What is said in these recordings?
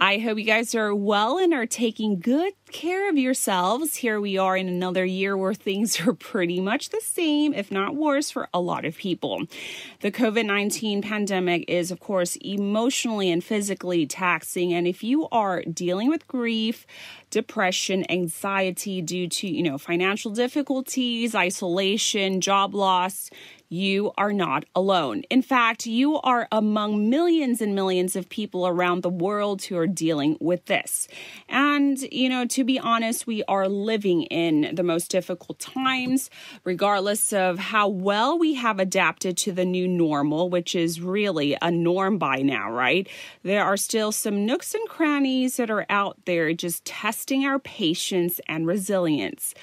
I hope you guys are well and are taking good care of yourselves. Here we are in another year where things are pretty much the same, if not worse, for a lot of people. The COVID 19 pandemic is, of course, emotionally and physically taxing. And if you are dealing with grief, depression, anxiety due to, you know, financial difficulties, isolation, job loss, you are not alone. In fact, you are among millions and millions of people around the world who are dealing with this. And, you know, to be honest, we are living in the most difficult times, regardless of how well we have adapted to the new normal, which is really a norm by now, right? There are still some nooks and crannies that are out there just testing our patience and resilience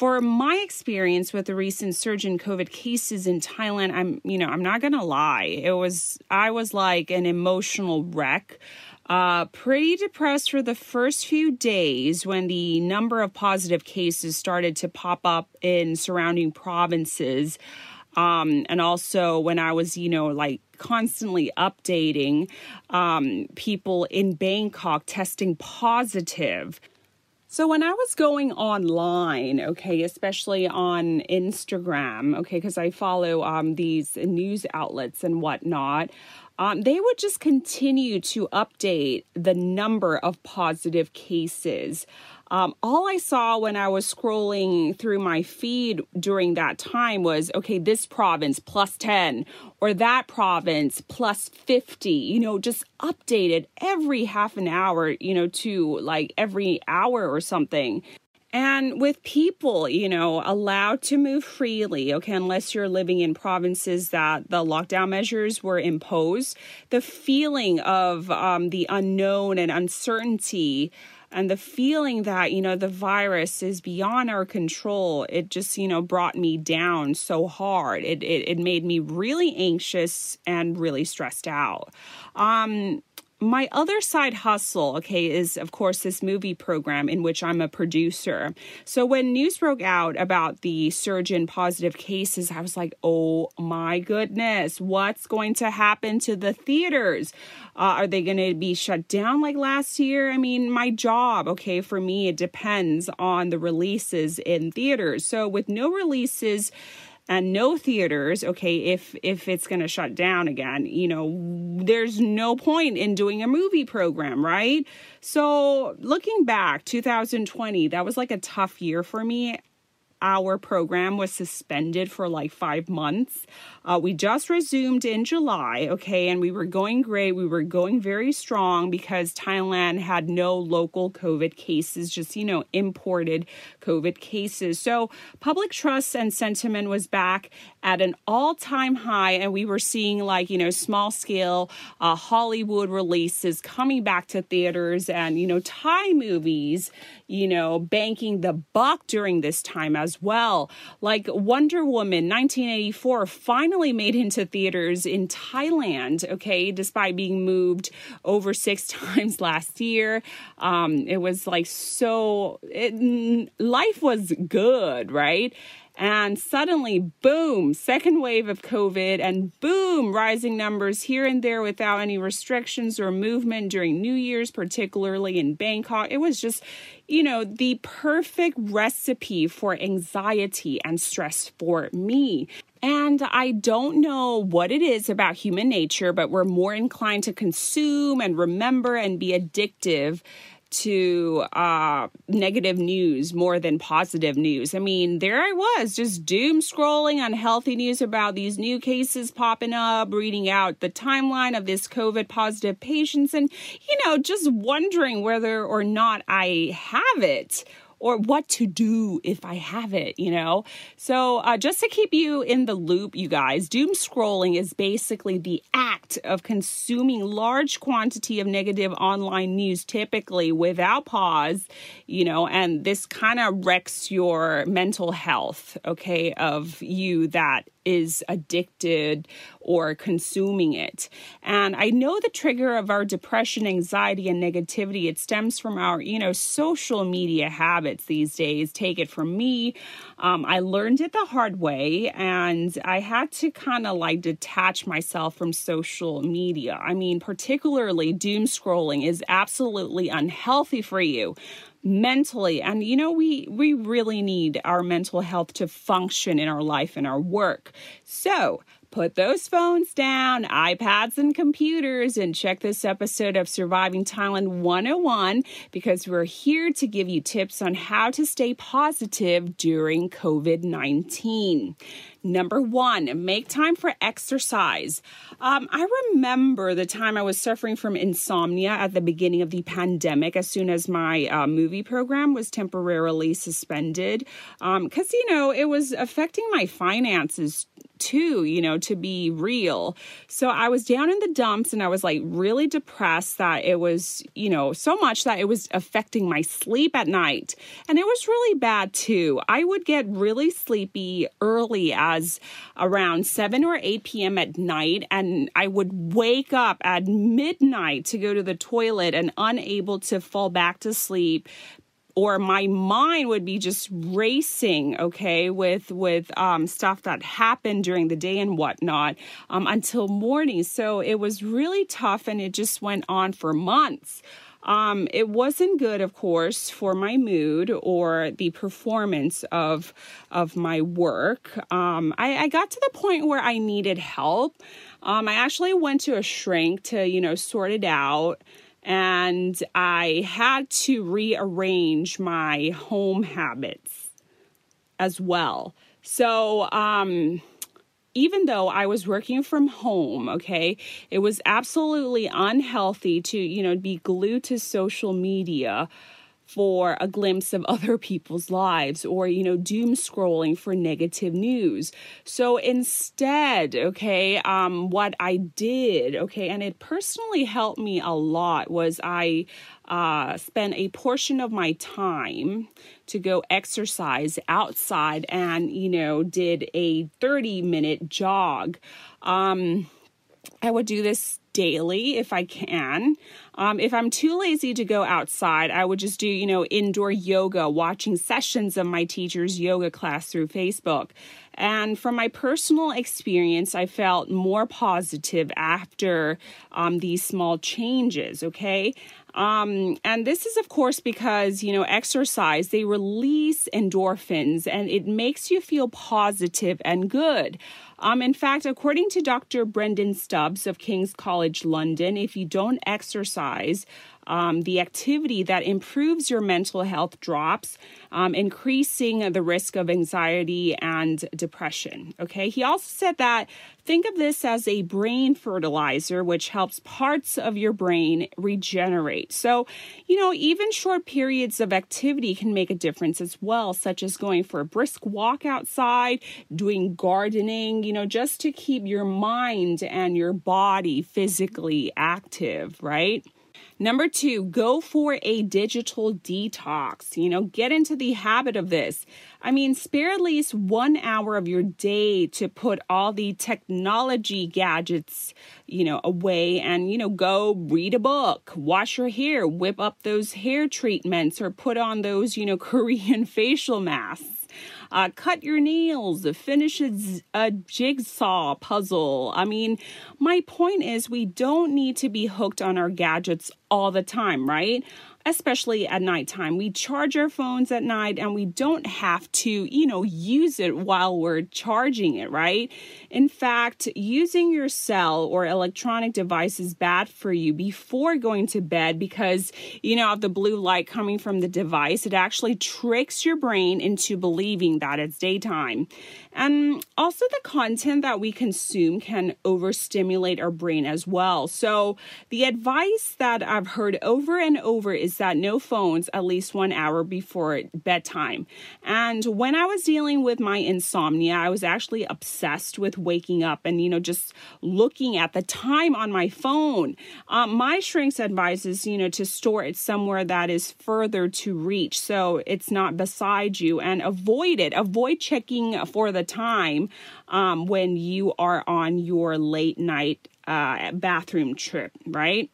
for my experience with the recent surge in COVID cases in Thailand, I'm, you know, I'm not to lie. It was, I was like an emotional wreck. Uh, pretty depressed for the first few days when the number of positive cases started to pop up in surrounding provinces. Um, and also when I was, you know, like constantly updating um, people in Bangkok testing positive. So when I was going online, okay, especially on Instagram, okay, because I follow um, these news outlets and whatnot, um, they would just continue to update the number of positive cases. Um, all I saw when I was scrolling through my feed during that time was okay, this province plus 10 or that province plus 50, you know, just updated every half an hour, you know, to like every hour or something. And with people, you know, allowed to move freely, okay, unless you're living in provinces that the lockdown measures were imposed, the feeling of um, the unknown and uncertainty and the feeling that you know the virus is beyond our control it just you know brought me down so hard. It it, it made me really anxious and really stressed out. Um my other side hustle, okay, is of course this movie program in which I'm a producer. So when news broke out about the surge in positive cases, I was like, oh my goodness, what's going to happen to the theaters? Uh, are they going to be shut down like last year? I mean, my job, okay, for me, it depends on the releases in theaters. So with no releases, and no theaters okay if if it's going to shut down again you know there's no point in doing a movie program right so looking back 2020 that was like a tough year for me our program was suspended for like five months. Uh, we just resumed in July, okay, and we were going great. We were going very strong because Thailand had no local COVID cases, just, you know, imported COVID cases. So public trust and sentiment was back at an all time high, and we were seeing like, you know, small scale uh, Hollywood releases coming back to theaters and, you know, Thai movies, you know, banking the buck during this time as well. Like Wonder Woman 1984 finally made into theaters in Thailand, okay, despite being moved over six times last year. Um, it was like so, it, life was good, right? And suddenly, boom, second wave of COVID, and boom, rising numbers here and there without any restrictions or movement during New Year's, particularly in Bangkok. It was just, you know, the perfect recipe for anxiety and stress for me. And I don't know what it is about human nature, but we're more inclined to consume and remember and be addictive to uh, negative news more than positive news. I mean, there I was just doom scrolling unhealthy news about these new cases popping up, reading out the timeline of this COVID positive patients, and, you know, just wondering whether or not I have it or what to do if I have it, you know? So, uh, just to keep you in the loop, you guys, doom scrolling is basically the act of consuming large quantity of negative online news, typically without pause, you know, and this kind of wrecks your mental health, okay, of you that is addicted or consuming it. And I know the trigger of our depression, anxiety, and negativity, it stems from our, you know, social media habits these days. Take it from me. Um, I learned it the hard way and I had to kind of like detach myself from social media. I mean, particularly doom scrolling is absolutely unhealthy for you mentally and you know we we really need our mental health to function in our life and our work. So put those phones down, iPads and computers, and check this episode of Surviving Thailand 101 because we're here to give you tips on how to stay positive during COVID 19. Number one, make time for exercise. Um, I remember the time I was suffering from insomnia at the beginning of the pandemic, as soon as my uh, movie program was temporarily suspended. Because, um, you know, it was affecting my finances too, you know, to be real. So I was down in the dumps and I was like really depressed that it was, you know, so much that it was affecting my sleep at night. And it was really bad too. I would get really sleepy early as around 7 or 8 p.m. at night and I would wake up at midnight to go to the toilet and unable to fall back to sleep or my mind would be just racing okay with with um, stuff that happened during the day and whatnot um, until morning so it was really tough and it just went on for months um, it wasn't good, of course, for my mood or the performance of of my work. Um, I, I, got to the point where I needed help. Um, I actually went to a shrink to, you know, sort it out and I had to rearrange my home habits as well. So, um, even though I was working from home, okay, it was absolutely unhealthy to, you know, be glued to social media for a glimpse of other people's lives or, you know, doom scrolling for negative news. So instead, okay, um, what I did, okay, and it personally helped me a lot was I uh, spent a portion of my time to go exercise outside and, you know, did a 30 minute jog. Um, I would do this daily if I can. Um, if I'm too lazy to go outside, I would just do, you know, indoor yoga, watching sessions of my teacher's yoga class through Facebook. And from my personal experience, I felt more positive after um, these small changes, okay? Um, and this is, of course, because, you know, exercise, they release endorphins and it makes you feel positive and good. Um, in fact, according to Dr. Brendan Stubbs of King's College London, if you don't exercise, um, the activity that improves your mental health drops, um, increasing the risk of anxiety and depression. Okay. He also said that think of this as a brain fertilizer, which helps parts of your brain regenerate. So, you know, even short periods of activity can make a difference as well, such as going for a brisk walk outside, doing gardening, you know, just to keep your mind and your body physically active, right? Number two, go for a digital detox. You know, get into the habit of this. I mean, spare at least one hour of your day to put all the technology gadgets, you know, away and, you know, go read a book, wash your hair, whip up those hair treatments, or put on those, you know, Korean facial masks uh, cut your nails, finish a, a jigsaw puzzle. I mean, my point is we don't need to be hooked on our gadgets all the time, right? Especially at nighttime. We charge our phones at night and we don't have to, you know, use it while we're charging it, right? In fact, using your cell or electronic device is bad for you before going to bed because, you know, of the blue light coming from the device, it actually tricks your brain into believing that it's daytime. And also, the content that we consume can overstimulate our brain as well. So, the advice that I've heard over and over is that no phones at least one hour before bedtime. And when I was dealing with my insomnia, I was actually obsessed with waking up and, you know, just looking at the time on my phone. Um, my shrink's advises, you know, to store it somewhere that is further to reach so it's not beside you and avoid it. Avoid checking for the time um, when you are on your late night uh, bathroom trip, right?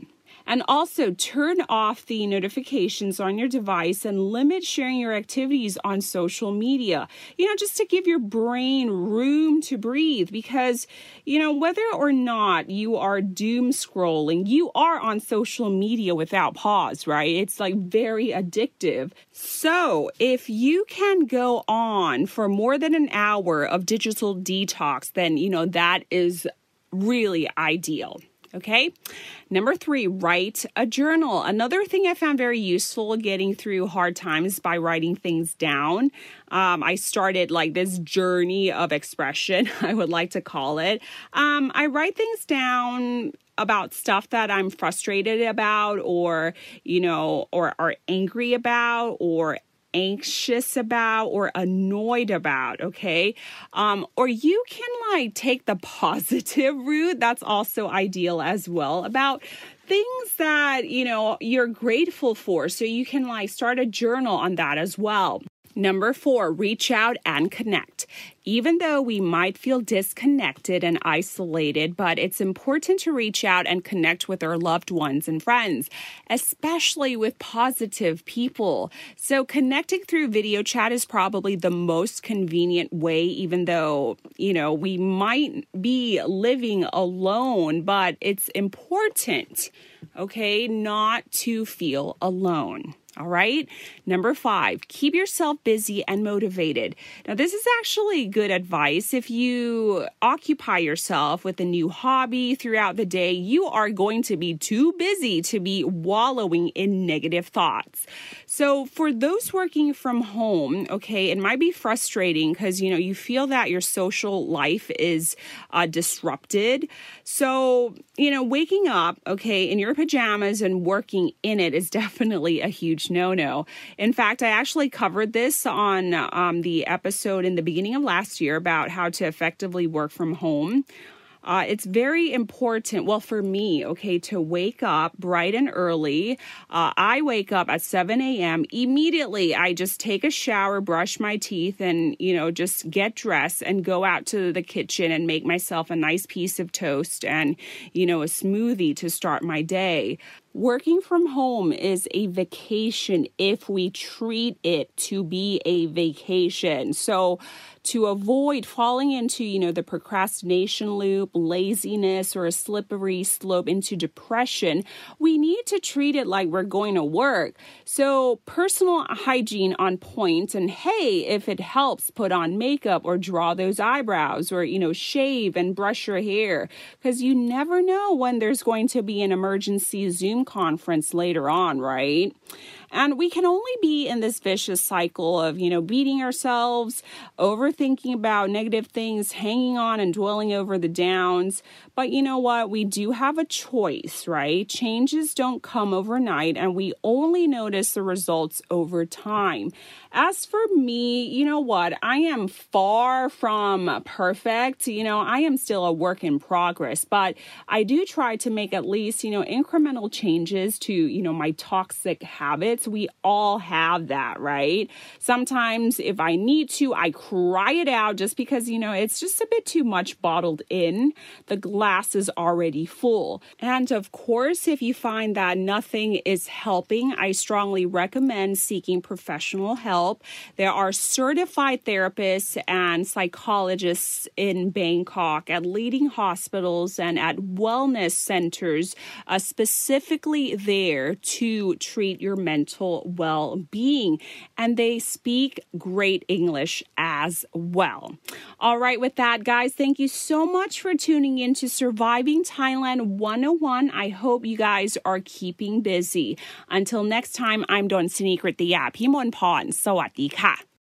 And also turn off the notifications on your device and limit sharing your activities on social media. You know, just to give your brain room to breathe because, you know, whether or not you are doom scrolling, you are on social media without pause, right? It's like very addictive. So if you can go on for more than an hour of digital detox, then, you know, that is really ideal. Okay. Number three, write a journal. Another thing I found very useful getting through hard times by writing things down. Um, I started like this journey of expression, I would like to call it. Um, I write things down about stuff that I'm frustrated about or, you know, or are angry about or anxious about or annoyed about, okay? Um, or you can like take the positive route. That's also ideal as well about things that, you know, you're grateful for. So you can like start a journal on that as well. Number four, reach out and connect. Even though we might feel disconnected and isolated, but it's important to reach out and connect with our loved ones and friends, especially with positive people. So, connecting through video chat is probably the most convenient way, even though, you know, we might be living alone, but it's important, okay, not to feel alone. All right. Number five, keep yourself busy and motivated. Now, this is actually good advice. If you occupy yourself with a new hobby throughout the day, you are going to be too busy to be wallowing in negative thoughts. So, for those working from home, okay, it might be frustrating because, you know, you feel that your social life is uh, disrupted. So, you know, waking up, okay, in your pajamas and working in it is definitely a huge no no. In fact, I actually covered this on um, the episode in the beginning of last year about how to effectively work from home. Uh, it's very important, well, for me, okay, to wake up bright and early. Uh, I wake up at 7 a.m. Immediately, I just take a shower, brush my teeth, and, you know, just get dressed and go out to the kitchen and make myself a nice piece of toast and, you know, a smoothie to start my day. Working from home is a vacation if we treat it to be a vacation. So, to avoid falling into, you know, the procrastination loop, laziness, or a slippery slope into depression, we need to treat it like we're going to work. So, personal hygiene on point, and hey, if it helps, put on makeup or draw those eyebrows or, you know, shave and brush your hair because you never know when there's going to be an emergency Zoom conference later on, right? And we can only be in this vicious cycle of, you know, beating ourselves, overthinking about negative things, hanging on and dwelling over the downs. But you know what? We do have a choice, right? Changes don't come overnight, and we only notice the results over time. As for me, you know what? I am far from perfect. You know, I am still a work in progress, but I do try to make at least, you know, incremental changes to, you know, my toxic habits we all have that, right? Sometimes if I need to, I cry it out just because, you know, it's just a bit too much bottled in. The glass is already full. And of course, if you find that nothing is helping, I strongly recommend seeking professional help. There are certified therapists and psychologists in Bangkok at leading hospitals and at wellness centers uh, specifically there to treat your mental well being. And they speak great English as well. All right, with that, guys, thank you so much for tuning in to Surviving Thailand 101. I hope you guys are keeping busy. Until next time, I'm Don Sinikrit พิมลพรสวัสดีค่ะ